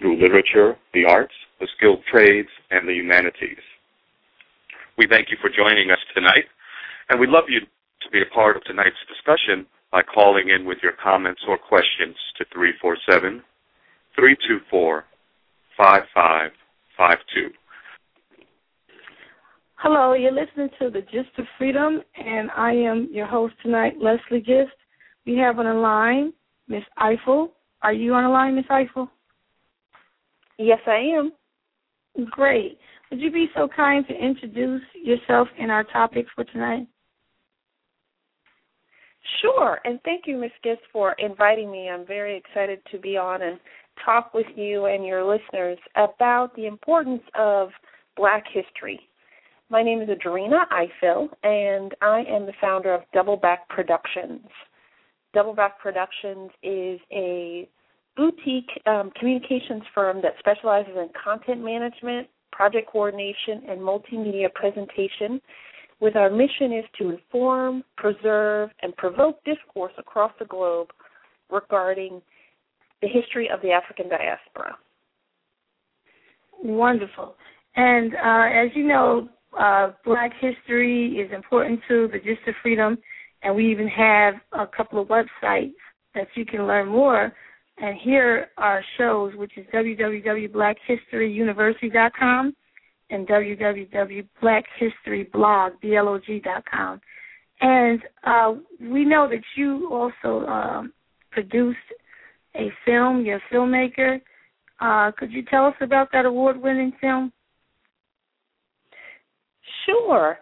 through literature, the arts, the skilled trades, and the humanities. We thank you for joining us tonight, and we'd love you to be a part of tonight's discussion by calling in with your comments or questions to 347 324 5552. Hello, you're listening to the Gist of Freedom, and I am your host tonight, Leslie Gist. We have on the line Miss Ifill. Are you on the line, Miss Ifill? Yes, I am. Great. Would you be so kind to introduce yourself and our topic for tonight? Sure, and thank you, Ms. Gist, for inviting me. I'm very excited to be on and talk with you and your listeners about the importance of Black history. My name is Adrena Ifill, and I am the founder of Double Back Productions. Double Back Productions is a boutique um, communications firm that specializes in content management, project coordination, and multimedia presentation. With our mission is to inform, preserve, and provoke discourse across the globe regarding the history of the African diaspora. Wonderful. And uh, as you know, uh, Black history is important to the Gist of Freedom, and we even have a couple of websites that you can learn more and here are shows, which is www.blackhistoryuniversity.com and www.blackhistoryblog.com. And uh, we know that you also um, produced a film, you're a filmmaker. Uh, could you tell us about that award winning film? Sure.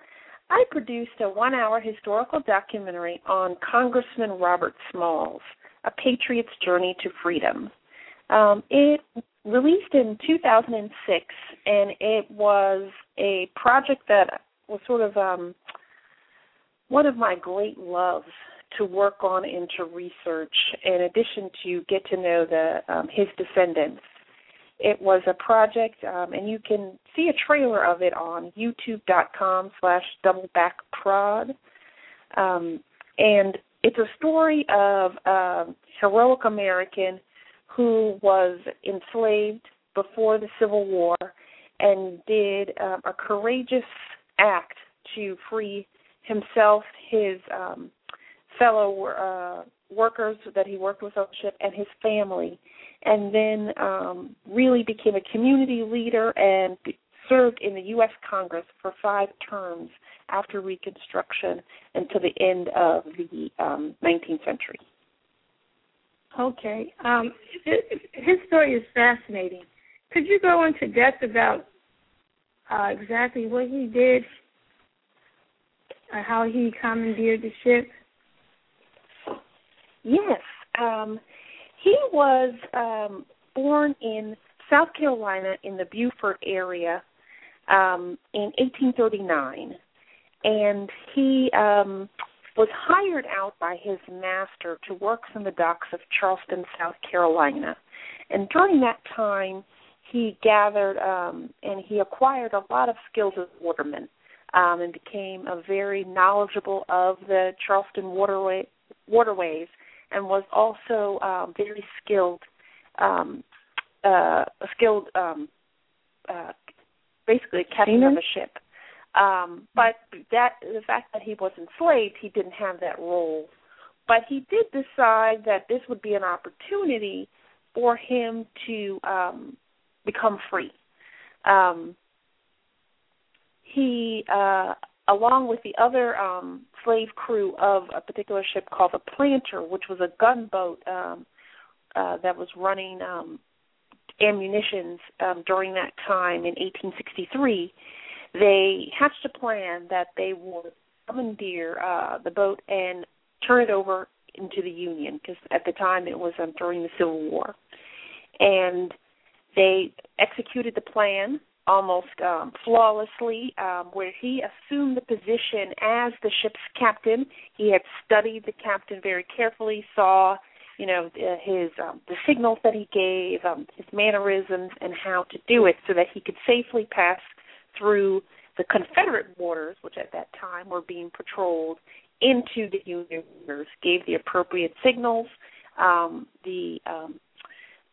I produced a one hour historical documentary on Congressman Robert Smalls a Patriot's Journey to Freedom. Um, it released in 2006, and it was a project that was sort of um, one of my great loves to work on and to research, in addition to get to know the um, his descendants. It was a project, um, and you can see a trailer of it on YouTube.com slash doublebackprod. Um, and it's a story of a heroic American who was enslaved before the Civil War and did um, a courageous act to free himself, his um, fellow uh, workers that he worked with on the ship, and his family, and then um, really became a community leader and served in the U.S. Congress for five terms after Reconstruction until the end of the um, 19th century. Okay. Um, his story is fascinating. Could you go into depth about uh, exactly what he did, uh, how he commandeered the ship? Yes. Um, he was um, born in South Carolina in the Beaufort area um, in 1839 and he um was hired out by his master to work from the docks of Charleston, South Carolina. And during that time, he gathered um, and he acquired a lot of skills as a waterman um, and became a very knowledgeable of the Charleston waterway, waterways and was also um, very skilled, um, uh, skilled, um, uh, basically captain of a ship. Um, but that the fact that he was enslaved, he didn't have that role. But he did decide that this would be an opportunity for him to um, become free. Um, he, uh, along with the other um, slave crew of a particular ship called the Planter, which was a gunboat um, uh, that was running um, ammunitions um, during that time in 1863 they hatched a plan that they would commandeer uh, the boat and turn it over into the Union because at the time it was um, during the Civil War, and they executed the plan almost um, flawlessly, um, where he assumed the position as the ship's captain. He had studied the captain very carefully, saw, you know, his um, the signals that he gave, um, his mannerisms, and how to do it, so that he could safely pass through the Confederate waters, which at that time were being patrolled, into the Union waters. Gave the appropriate signals. Um, the um,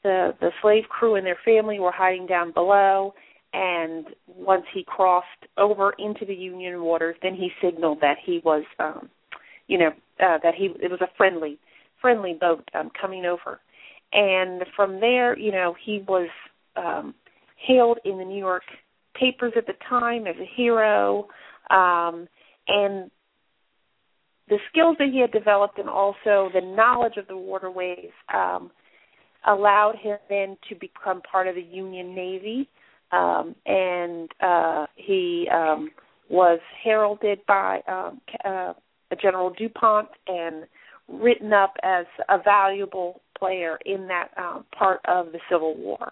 the the slave crew and their family were hiding down below and once he crossed over into the Union waters, then he signaled that he was, um, you know, uh, that he it was a friendly, friendly boat um, coming over, and from there, you know, he was um, hailed in the New York papers at the time as a hero, um, and the skills that he had developed and also the knowledge of the waterways um, allowed him then to become part of the Union Navy. Um, and uh, he um, was heralded by um, uh, General DuPont and written up as a valuable player in that um, part of the Civil War.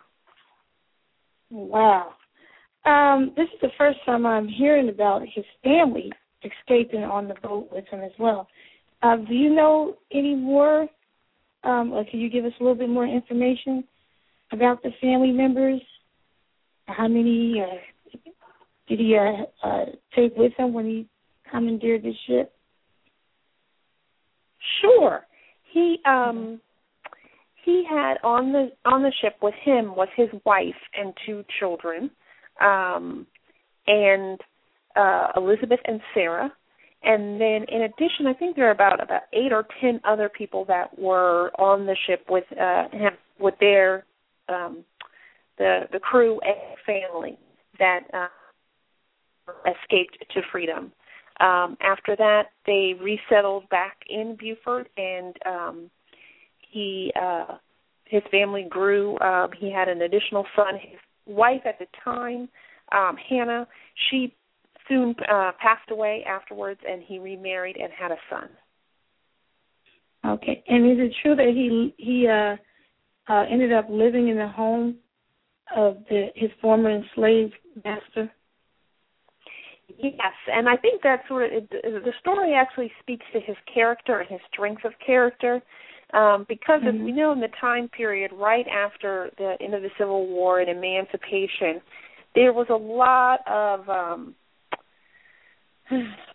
Wow. Um, this is the first time I'm hearing about his family escaping on the boat with him as well. Uh, do you know any more, um, or can you give us a little bit more information about the family members how many uh, did he uh, uh, take with him when he commandeered the ship? Sure. He um he had on the on the ship with him was his wife and two children, um, and uh, Elizabeth and Sarah. And then, in addition, I think there are about about eight or ten other people that were on the ship with uh, him with their um, the the crew and family that uh, escaped to freedom. Um, after that, they resettled back in Beaufort, and um, he uh, his family grew. Um, he had an additional son. His wife at the time, um, Hannah, she soon uh, passed away afterwards, and he remarried and had a son. Okay, and is it true that he he uh, uh, ended up living in the home of the, his former enslaved master? Yes, and I think that sort of the story actually speaks to his character and his strength of character, um, because mm-hmm. as we know in the time period right after the end of the Civil War and emancipation, there was a lot of um,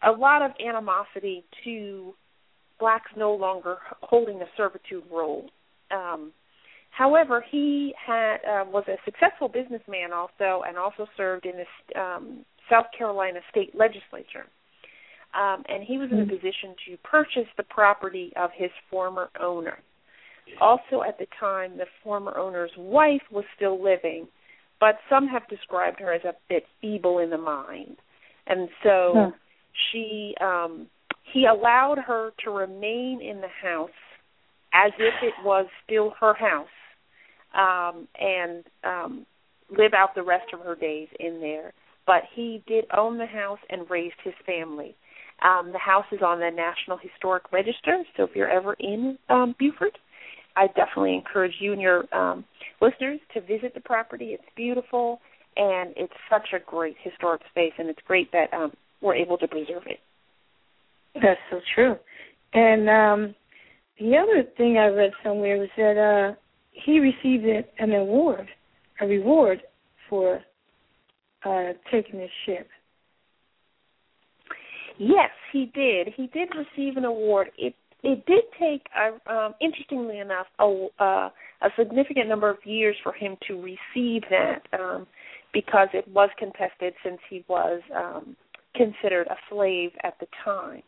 a lot of animosity to blacks no longer holding a servitude role. Um, However, he had uh, was a successful businessman also, and also served in the um, South Carolina state legislature. Um, and he was in a mm-hmm. position to purchase the property of his former owner. Also, at the time, the former owner's wife was still living, but some have described her as a bit feeble in the mind, and so huh. she um, he allowed her to remain in the house as if it was still her house um, and um, live out the rest of her days in there. But he did own the house and raised his family. Um, the house is on the National Historic Register, so if you're ever in um, Beaufort, I definitely encourage you and your um, listeners to visit the property. It's beautiful, and it's such a great historic space, and it's great that um, we're able to preserve it. That's so true. And um, the other thing I read somewhere was that uh, he received an award, a reward for uh, taking this ship. Yes, he did. He did receive an award. It it did take, uh, um, interestingly enough, a, uh, a significant number of years for him to receive that um, because it was contested since he was um, considered a slave at the time.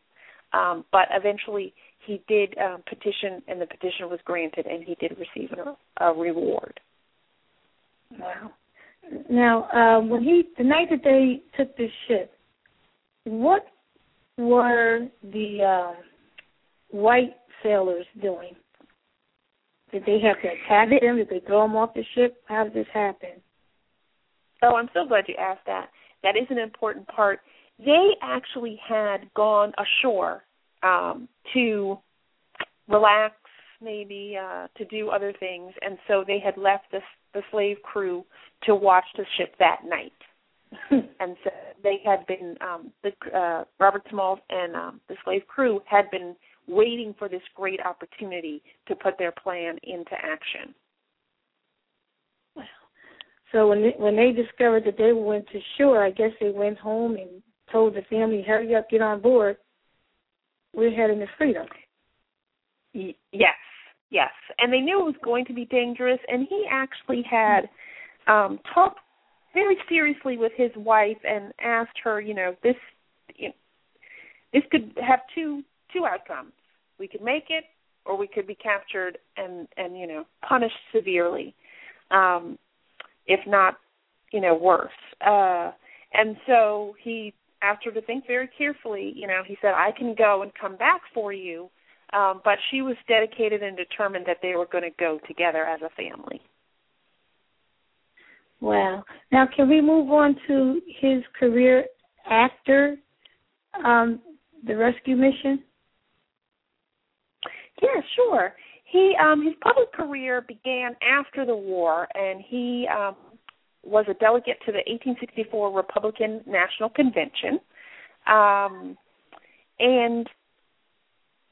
Um, but eventually, he did um, petition, and the petition was granted, and he did receive a, a reward. Wow. Now, um, when he the night that they took this ship, what were the uh, white sailors doing? Did they have to attack them? Did they throw them off the ship? How did this happen? Oh, I'm so glad you asked that. That is an important part. They actually had gone ashore um, to relax, maybe uh, to do other things, and so they had left the the slave crew to watch the ship that night. and so they had been um the uh Robert Smalls and um the slave crew had been waiting for this great opportunity to put their plan into action. So when they, when they discovered that they went to shore, I guess they went home and told the family, "Hurry up, get on board. We're heading to freedom." Y- yes, yes, and they knew it was going to be dangerous. And he actually had um talked very seriously with his wife and asked her, you know, this you know, this could have two two outcomes. We could make it, or we could be captured and and you know punished severely. Um, if not, you know, worse. Uh, and so he asked her to think very carefully. You know, he said, I can go and come back for you. Um, but she was dedicated and determined that they were going to go together as a family. Wow. Now, can we move on to his career after um, the rescue mission? Yeah, sure. He um his public career began after the war and he um was a delegate to the 1864 Republican National Convention. Um and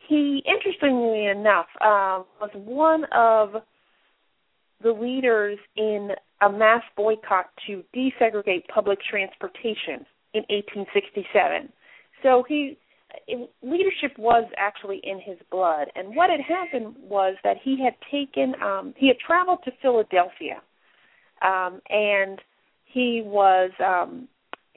he interestingly enough uh, was one of the leaders in a mass boycott to desegregate public transportation in 1867. So he leadership was actually in his blood and what had happened was that he had taken um he had traveled to Philadelphia um and he was um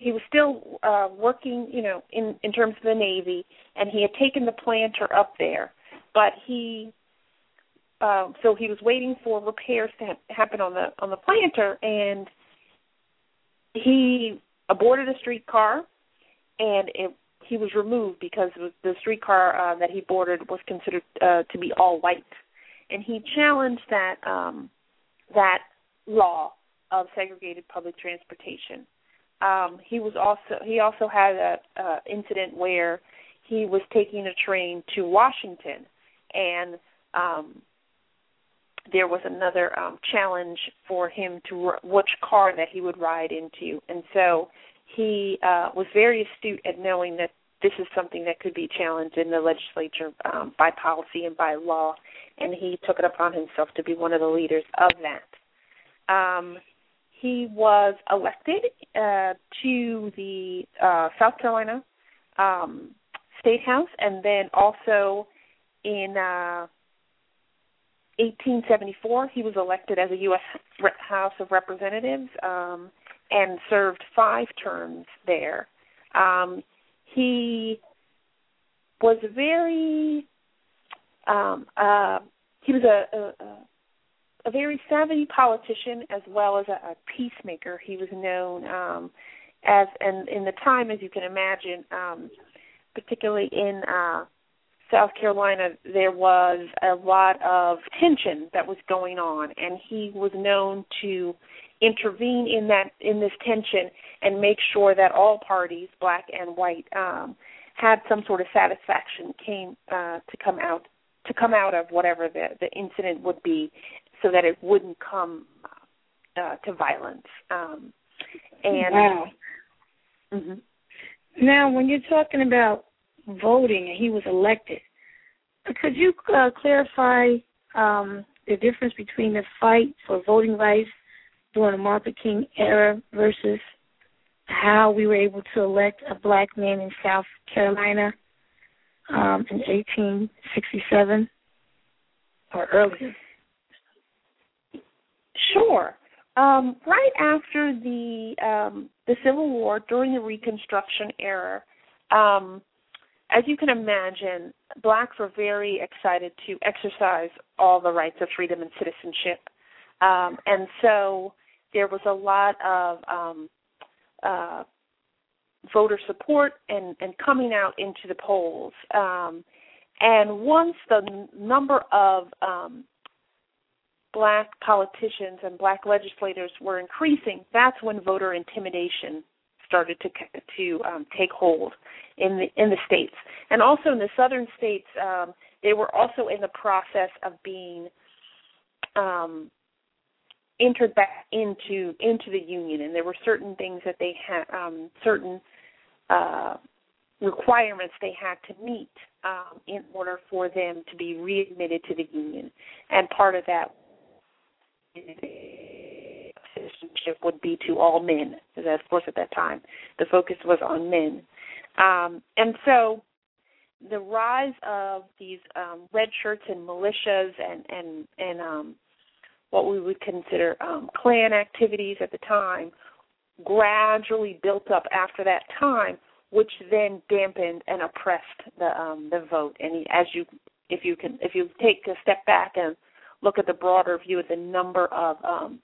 he was still uh working you know in in terms of the navy and he had taken the planter up there but he um so he was waiting for repairs to ha- happen on the on the planter and he aborted a streetcar and it he was removed because the streetcar uh, that he boarded was considered uh, to be all white, and he challenged that um, that law of segregated public transportation. Um, he was also he also had a, a incident where he was taking a train to Washington, and um, there was another um, challenge for him to which car that he would ride into, and so he uh, was very astute at knowing that this is something that could be challenged in the legislature um, by policy and by law, and he took it upon himself to be one of the leaders of that. Um, he was elected uh, to the uh, South Carolina um, State House, and then also in uh, 1874 he was elected as a U.S. House of Representatives um, and served five terms there. Um, he was very um uh he was a, a a very savvy politician as well as a, a peacemaker. He was known um as and in the time as you can imagine, um particularly in uh South Carolina there was a lot of tension that was going on and he was known to intervene in that in this tension and make sure that all parties, black and white, um, had some sort of satisfaction came uh, to come out to come out of whatever the the incident would be, so that it wouldn't come uh, to violence. Um, and wow. Mm-hmm. Now, when you're talking about voting and he was elected, could you uh, clarify um, the difference between the fight for voting rights during the Martin King era versus how we were able to elect a black man in South Carolina um, in 1867 or earlier? Sure. Um, right after the um, the Civil War, during the Reconstruction era, um, as you can imagine, blacks were very excited to exercise all the rights of freedom and citizenship, um, and so there was a lot of um, uh, voter support and, and coming out into the polls. Um, and once the number of black politicians and black legislators were increasing, that's when voter intimidation started to to um, take hold in the in the states, and also in the southern states. Um, they were also in the process of being um, entered back into into the union, and there were certain things that they had, um, certain uh, requirements they had to meet um, in order for them to be readmitted to the union, and part of that citizenship would be to all men, because of course at that time. The focus was on men, um, and so the rise of these um, red shirts and militias and and and um, what we would consider um, Klan activities at the time gradually built up after that time, which then dampened and oppressed the um, the vote. And as you if you can if you take a step back and look at the broader view of the number of um,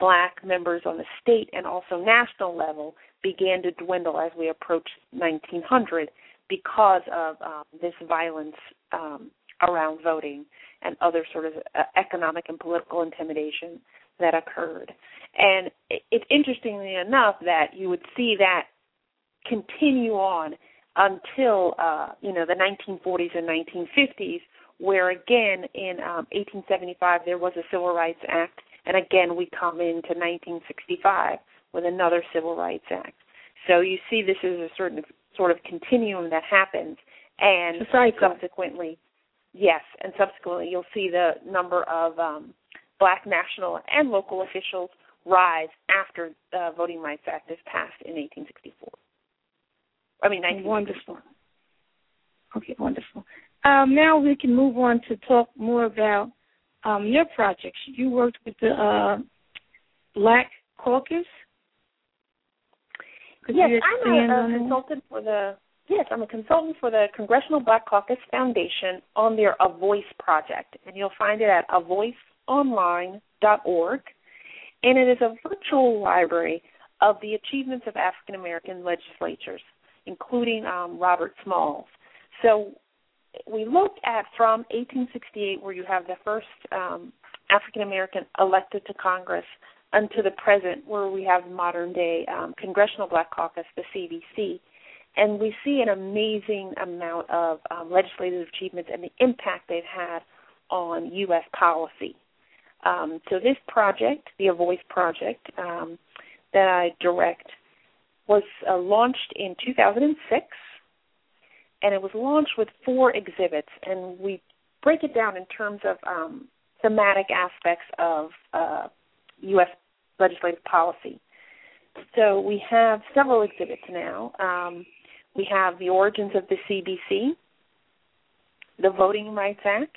black members on the state and also national level began to dwindle as we approached 1900 because of um, this violence um, around voting and other sort of uh, economic and political intimidation that occurred. And it, it's interestingly enough that you would see that continue on until uh, you know the 1940s and 1950s, where again in um, 1875 there was a Civil Rights Act, and again we come into 1965 with another Civil Rights Act. So you see this is a certain sort of continuum that happens, and subsequently, yes, and subsequently you'll see the number of um, black national and local officials rise after the Voting Rights Act is passed in 1864. I mean, 1964. Wonderful. Okay, wonderful. Um, now we can move on to talk more about um, your projects. You worked with the uh, Black Caucus. Could yes, I'm a, a consultant for the yes, I'm a consultant for the Congressional Black Caucus Foundation on their A Voice project, and you'll find it at avoiceonline.org. And it is a virtual library of the achievements of African American legislatures, including um, Robert Smalls. So we look at from 1868, where you have the first um, African American elected to Congress, unto the present, where we have modern day um, Congressional Black Caucus, the CBC. And we see an amazing amount of um, legislative achievements and the impact they've had on U.S. policy. Um, so this project, the A Voice project um, that I direct, was uh, launched in 2006, and it was launched with four exhibits, and we break it down in terms of um, thematic aspects of uh, U.S legislative policy. So we have several exhibits now. Um, we have the origins of the CBC, the Voting Rights Act,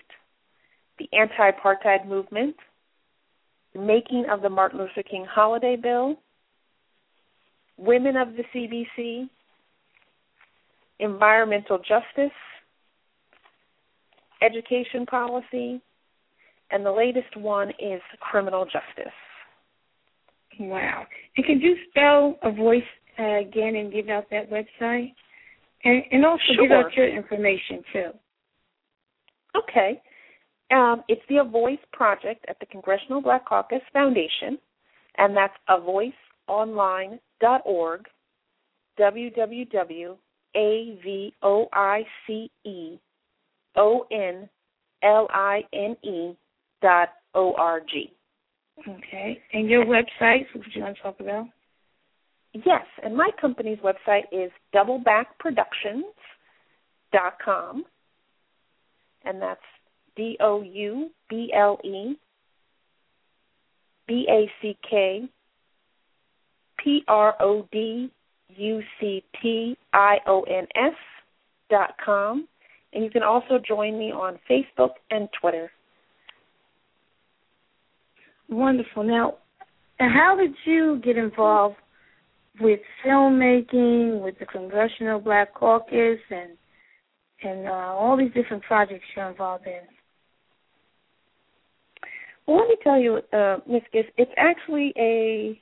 the anti-apartheid movement, the making of the Martin Luther King Holiday Bill, women of the CBC, environmental justice, education policy, and the latest one is criminal justice. Wow. And could you spell a voice uh, again and give out that website? And, and also sure. give out your information too. Okay. Um, it's the A Voice Project at the Congressional Black Caucus Foundation, and that's avoiceonline.org, www.avoiceonline dot O-R-G. Okay. And your website, what you want to talk about? Yes, and my company's website is doublebackproductions.com, and that's D O U B L E B A C K P R O D U C T I O N S dot com, and you can also join me on Facebook and Twitter. Wonderful. Now, how did you get involved with filmmaking, with the Congressional Black Caucus, and and uh, all these different projects you're involved in? Well, let me tell you, uh, Ms. Gist, it's actually a,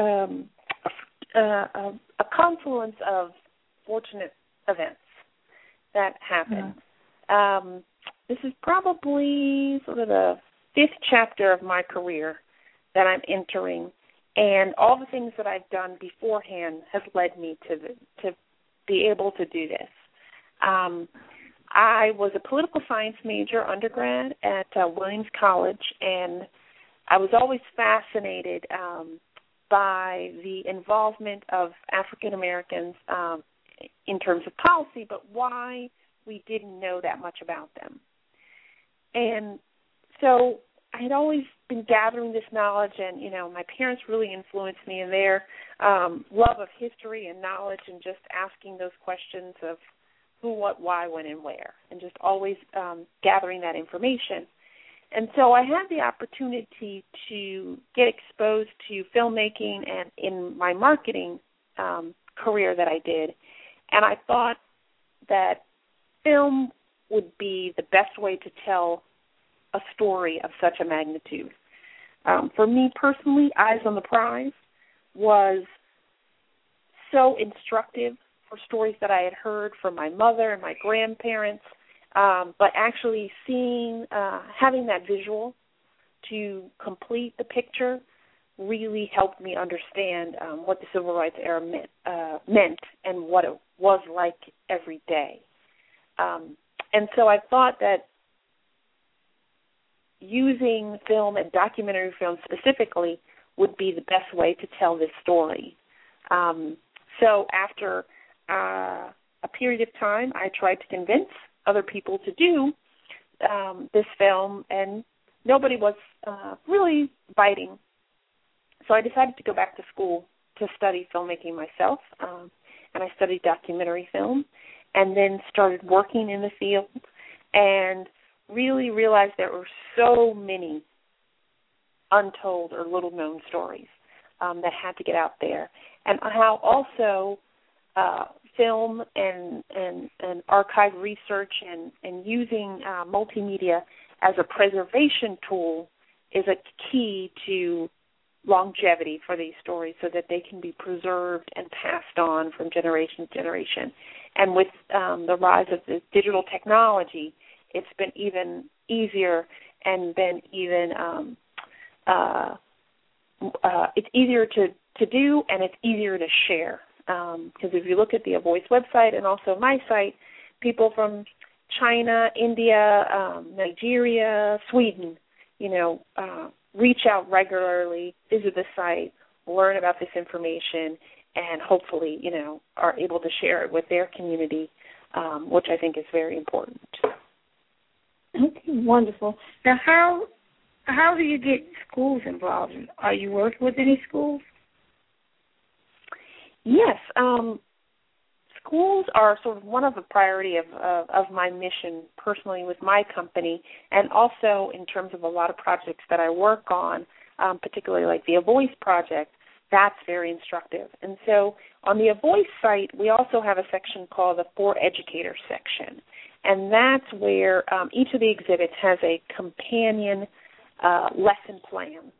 um, a, a, a confluence of fortunate events that happened. Mm-hmm. Um, this is probably sort of the fifth chapter of my career that I'm entering, and all the things that I've done beforehand has led me to the, to be able to do this. Um, I was a political science major undergrad at uh, Williams College, and I was always fascinated um, by the involvement of African Americans um, in terms of policy, but why we didn't know that much about them. And so I had always been gathering this knowledge, and you know, my parents really influenced me in their um, love of history and knowledge, and just asking those questions of who, what, why, when, and where, and just always um, gathering that information. And so I had the opportunity to get exposed to filmmaking and in my marketing um, career that I did, and I thought that film would be the best way to tell a story of such a magnitude. Um, for me personally, Eyes on the Prize was so instructive for stories that I had heard from my mother and my grandparents, um, but actually seeing, uh, having that visual to complete the picture really helped me understand um, what the civil rights era meant, uh, meant and what it was like every day. Um, and so I thought that using film and documentary film specifically would be the best way to tell this story. Um, so after uh, a period of time, I tried to convince other people to do um, this film, and nobody was uh, really biting. So I decided to go back to school to study filmmaking myself, um, and I studied documentary film, and then started working in the field, and really realized there were so many untold or little known stories um, that had to get out there, and how also uh, film and, and and archive research and and using uh, multimedia as a preservation tool is a key to longevity for these stories so that they can be preserved and passed on from generation to generation. And with um, the rise of the digital technology, it's been even easier and been even um, uh, uh, it's easier to to do and it's easier to share because um, if you look at the Voice website and also my site, people from China, India, um, Nigeria, Sweden, you know, uh, reach out regularly, visit the site, learn about this information, and hopefully, you know, are able to share it with their community, um, which I think is very important. Okay, wonderful. Now, how how do you get schools involved? Are you working with any schools? Yes, um, schools are sort of one of the priority of, of of my mission personally with my company, and also in terms of a lot of projects that I work on, um, particularly like the A Voice project. That's very instructive. And so on the A Voice site, we also have a section called the For Educators section, and that's where um, each of the exhibits has a companion uh, lesson plan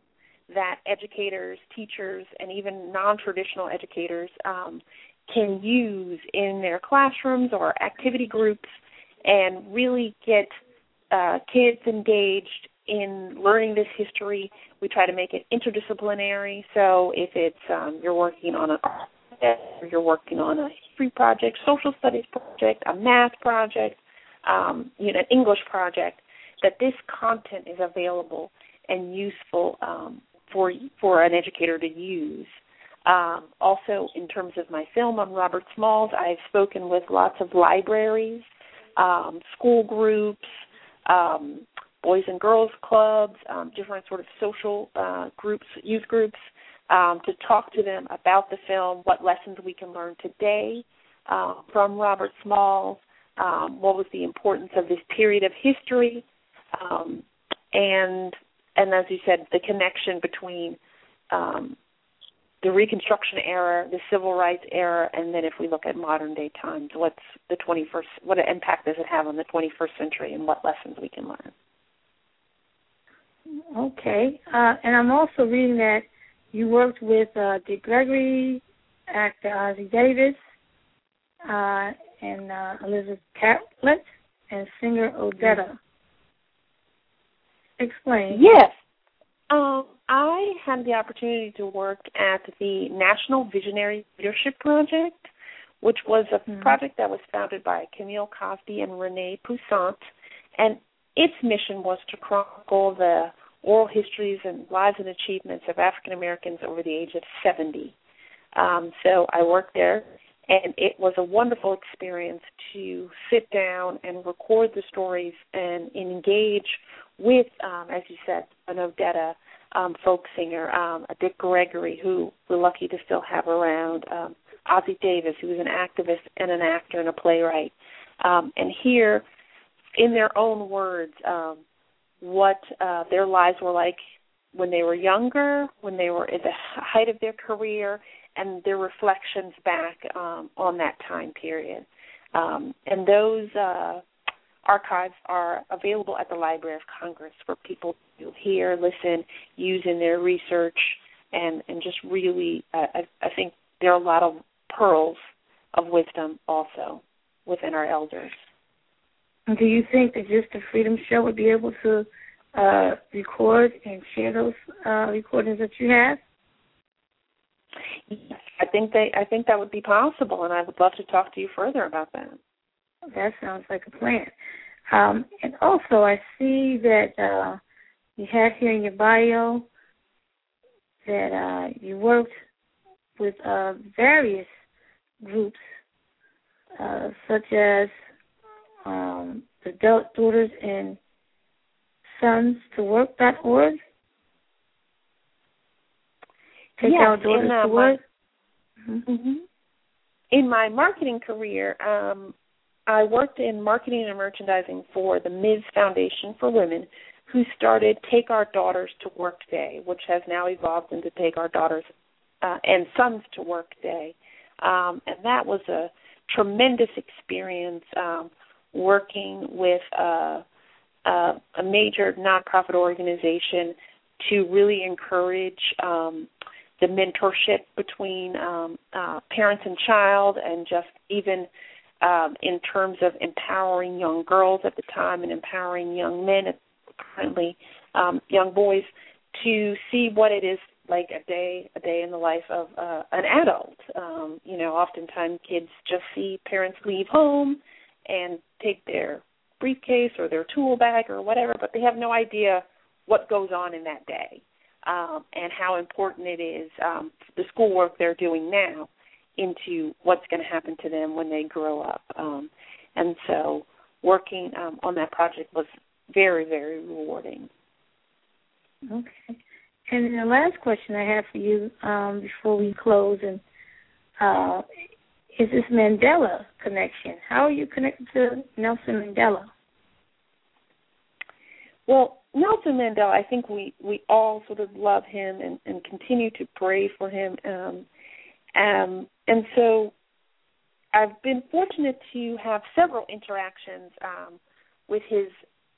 that educators, teachers, and even non-traditional educators um, can use in their classrooms or activity groups and really get uh, kids engaged in learning this history. We try to make it interdisciplinary. So if it's um, you're working on a or you're working on a history project, social studies project, a math project, um, you know, an English project, that this content is available and useful um, for for an educator to use. Um, also, in terms of my film on Robert Smalls, I've spoken with lots of libraries, um, school groups, um, boys and girls clubs, um, different sort of social uh, groups, youth groups, um, to talk to them about the film, what lessons we can learn today uh, from Robert Smalls, um, what was the importance of this period of history, and and as you said, the connection between um, the Reconstruction era, the Civil Rights era, and then if we look at modern day times, what's the 21st? What impact does it have on the 21st century, and what lessons we can learn? Okay, uh, and I'm also reading that you worked with uh, Dick Gregory, actor Ossie Davis, uh, and uh, Elizabeth Catlett, and singer Odetta. Explain. Yes. Um, I had the opportunity to work at the National Visionary Leadership Project, which was a mm-hmm. project that was founded by Camille Cosby and Renee Poussaint, and its mission was to chronicle the oral histories and lives and achievements of African Americans over the age of 70. Um, so I worked there, and it was a wonderful experience to sit down and record the stories and engage with, um, as you said, an Odetta um, folk singer, um, a Dick Gregory, who we're lucky to still have around, um, Davis, who was an activist and an actor and a playwright, um, and hear in their own words um, what uh, their lives were like when they were younger, when they were at the height of their career, and their reflections back um, on that time period. Um, and those uh, archives are available at the Library of Congress for people to hear, listen, use in their research, and and just really, uh, I, I think there are a lot of pearls of wisdom also within our elders. Do you think that just the Freedom Show would be able to uh, record and share those uh, recordings that you have? Yes, I think they. I think that would be possible, and I would love to talk to you further about that. That sounds like a plan. Um, and also, I see that uh, you have here in your bio that uh, you worked with uh, various groups, uh, such as um, the Daughters and Sons to Work.org. Take yes, our daughters in, uh, to work. My, mm-hmm. In my marketing career, um, I worked in marketing and merchandising for the Ms. Foundation for Women, who started Take Our Daughters to Work Day, which has now evolved into Take Our Daughters uh, and Sons to Work Day. Um, and that was a tremendous experience um, working with uh, uh, a major nonprofit organization to really encourage um, the mentorship between um, uh, parents and child, and just even um, in terms of empowering young girls at the time and empowering young men, currently um, young boys, to see what it is like a day a day in the life of uh, an adult. Um, you know, oftentimes kids just see parents leave home and take their briefcase or their tool bag or whatever, but they have no idea what goes on in that day um, and how important it is um, the schoolwork they're doing now into what's going to happen to them when they grow up. Um, and so working um, on that project was very, very rewarding. Okay. And the last question I have for you um, before we close and uh, is this Mandela connection. How are you connected to Nelson Mandela? Well, Nelson Mandela, I think we we all sort of love him and, and continue to pray for him. Um, um, and so, I've been fortunate to have several interactions um, with his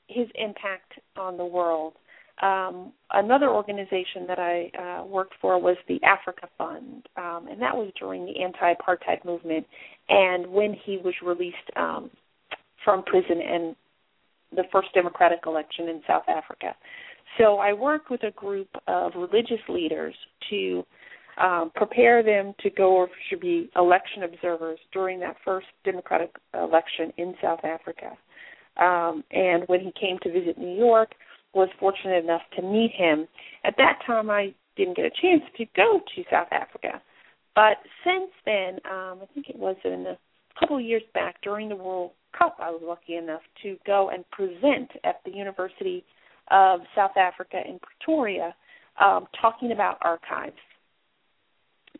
his impact on the world. Um, another organization that I uh, worked for was the Africa Fund, um, and that was during the anti-apartheid movement, and when he was released um, from prison and the first democratic election in South Africa. So I worked with a group of religious leaders to um, prepare them to go or should be election observers during that first democratic election in South Africa. Um, and when he came to visit New York, was fortunate enough to meet him. At that time, I didn't get a chance to go to South Africa, but since then, um, I think it was in a couple of years back during the World Cup, I was lucky enough to go and present at the University of South Africa in Pretoria, um, talking about archives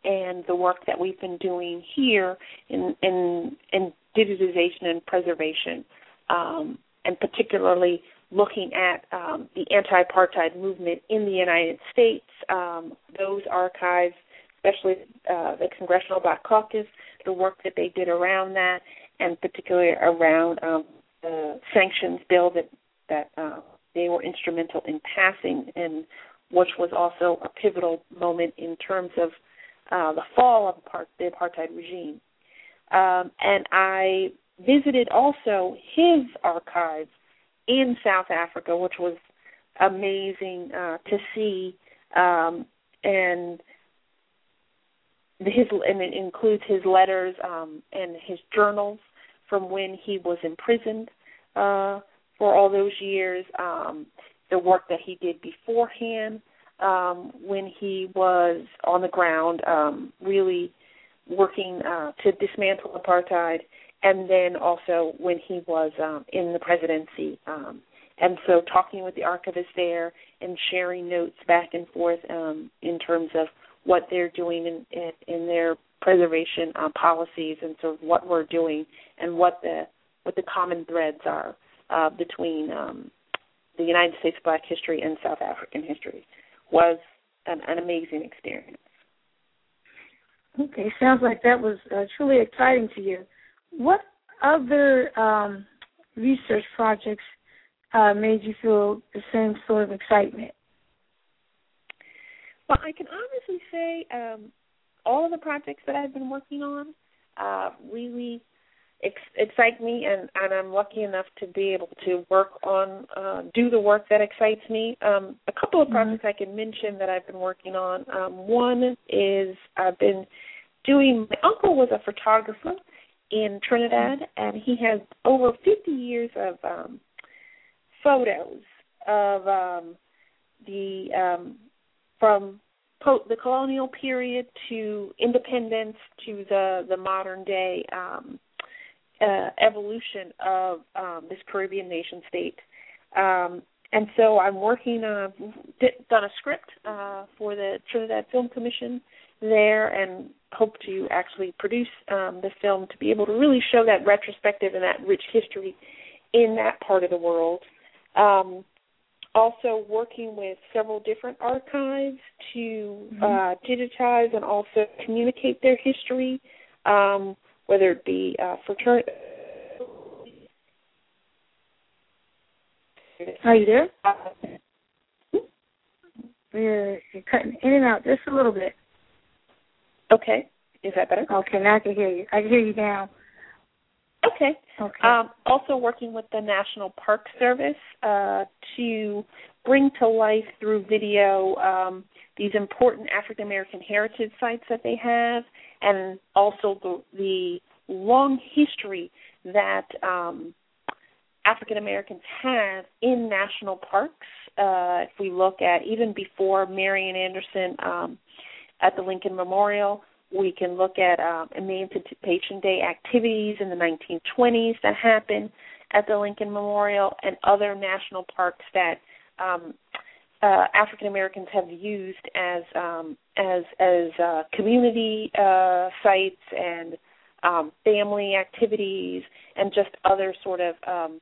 and the work that we've been doing here in in, in digitization and preservation, um, and particularly looking at um, the anti-apartheid movement in the United States. Um, those archives, especially uh, the Congressional Black Caucus, the work that they did around that, and particularly around um, the sanctions bill that that uh, they were instrumental in passing, and which was also a pivotal moment in terms of uh, the fall of the apartheid regime. Um, and I visited also his archives in South Africa, which was amazing uh, to see, um, and his and it includes his letters um, and his journals from when he was imprisoned uh, for all those years. Um, the work that he did beforehand um, when he was on the ground, um, really working uh, to dismantle apartheid, and then also when he was um, in the presidency. Um, and so, talking with the archivist there and sharing notes back and forth um, in terms of what they're doing in, in, in their preservation uh, policies and sort of what we're doing and what the what the common threads are uh, between um, the United States Black history and South African history was an, an amazing experience. Okay, sounds like that was uh, truly exciting to you. What other um, research projects uh, made you feel the same sort of excitement? Well, I can honestly say um, all of the projects that I've been working on uh, really excite me, and, and I'm lucky enough to be able to work on, uh, do the work that excites me. Um, a couple of mm-hmm. projects mm-hmm. I can mention that I've been working on. Um, one is I've been doing. My uncle was a photographer in Trinidad, and he has over 50 years of um, photos of um, the um, from po- the colonial period to independence to the the modern day um, uh, evolution of um, this Caribbean nation state. Um, and so I'm working on done a script uh, for the Trinidad Film Commission there, and hope to actually produce um, the film to be able to really show that retrospective and that rich history in that part of the world. Um, also working with several different archives to mm-hmm. uh, digitize and also communicate their history, um, whether it be uh, fraternity. Are you there? You're, you're cutting in and out just a little bit. Okay. Is that better? Okay, now I can hear you. I can hear you now. Okay. Okay. Um, also working with the National Park Service uh, to bring to life through video um, these important African American heritage sites that they have, and also the, the long history that um, African Americans have in national parks. Uh, if we look at even before Marian Anderson um, at the Lincoln Memorial, we can look at um, Emancipation Day activities in the 1920s that happened at the Lincoln Memorial and other national parks that um, uh, African Americans have used as um, as as uh, community uh, sites and um, family activities and just other sort of um,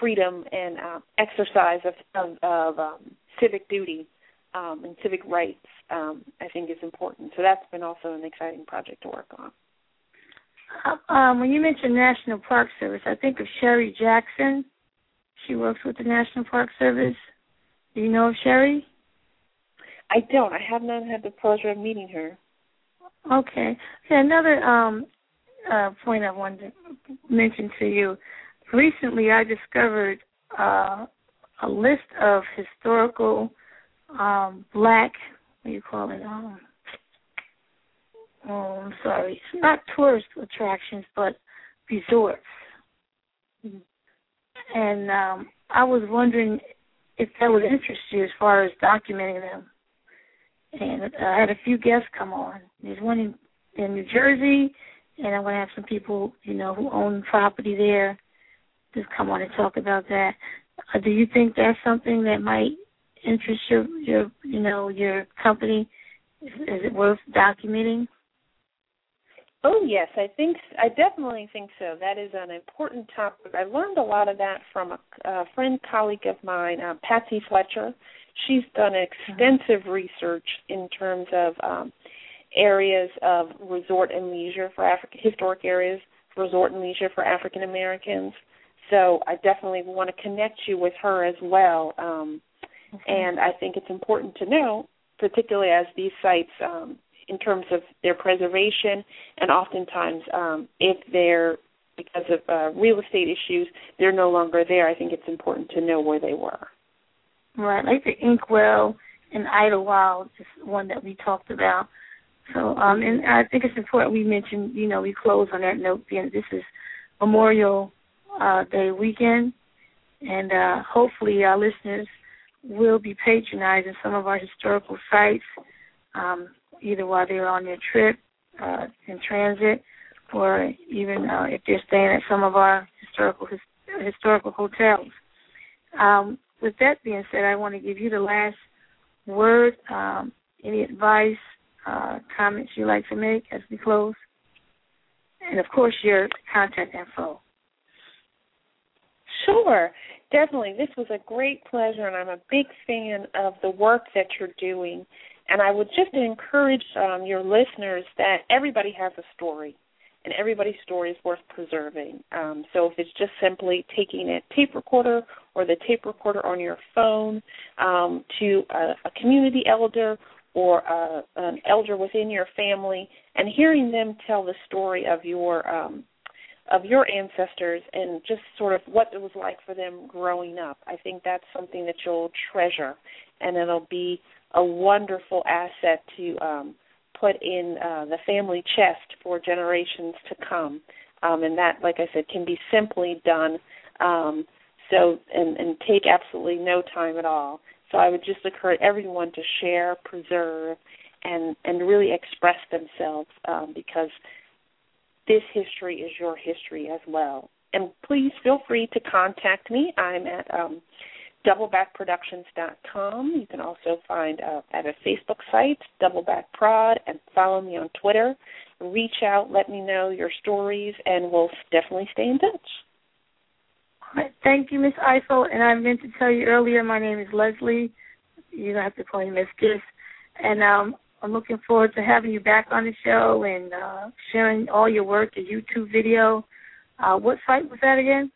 freedom and uh, exercise of of, of um, civic duty um, and civic rights, um, I think is important. So that's been also an exciting project to work on. Uh, um, when you mentioned National Park Service, I think of Sherry Jackson. She works with the National Park Service. Do you know of Sherry? I don't. I have not had the pleasure of meeting her. Okay. Okay. Another um, uh, point I wanted to mention to you. Recently, I discovered uh, a list of historical um black what do you call it um oh I'm sorry not tourist attractions but resorts mm-hmm. and um I was wondering if that would interest you as far as documenting them and I had a few guests come on there's one in in New Jersey and I'm going to have some people you know who own property there just come on and talk about that uh, do you think that's something that might interest your your you know your company? Is, is it worth documenting? Oh yes, I think I definitely think so. That is an important topic. I learned a lot of that from a, a friend colleague of mine, uh, Patsy Fletcher. She's done extensive research in terms of um, areas of resort and leisure for African historic areas, resort and leisure for African Americans. So I definitely want to connect you with her as well. Um, and I think it's important to know, particularly as these sites, um, in terms of their preservation, and oftentimes um, if they're because of uh, real estate issues, they're no longer there. I think it's important to know where they were. Right, like the Inkwell and Idlewild is one that we talked about. So, um, and I think it's important we mention, you know, we close on that note. Being this is Memorial uh, Day weekend, and uh, hopefully our listeners will be patronizing some of our historical sites, um, either while they're on their trip uh, in transit, or even uh, if they're staying at some of our historical his, historical hotels. Um, with that being said, I want to give you the last word. Um, any advice, uh, comments you'd like to make as we close? And of course, your contact info. Sure, definitely. This was a great pleasure, and I'm a big fan of the work that you're doing. And I would just encourage um, your listeners that everybody has a story and everybody's story is worth preserving. Um, so if it's just simply taking a tape recorder or the tape recorder on your phone um, to a, a community elder or a, an elder within your family and hearing them tell the story of your um, of your ancestors and just sort of what it was like for them growing up. I think that's something that you'll treasure, and it'll be a wonderful asset to um, put in uh, the family chest for generations to come. Um, and that, like I said, can be simply done. Um, so and, and take absolutely no time at all. So I would just encourage everyone to share, preserve, and and really express themselves um, because this history is your history as well. And please feel free to contact me. I'm at um, doublebackproductions.com. You can also find uh, at a Facebook site, Doubleback Prod, and follow me on Twitter. Reach out, let me know your stories, and we'll definitely stay in touch. Thank you, Miss Ifill. And I meant to tell you earlier, my name is Leslie. You don't have to call me Miss Gist. And um, I'm looking forward to having you back on the show and uh, sharing all your work, your YouTube video. Uh, what site was that again?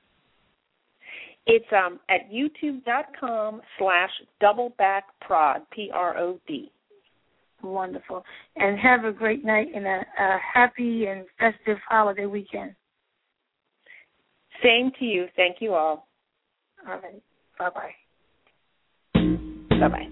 It's um, at youtube.com slash doublebackprod, P-R-O-D. Wonderful. And have a great night and a, a happy and festive holiday weekend. Same to you. Thank you all. All right. Bye-bye. Bye-bye.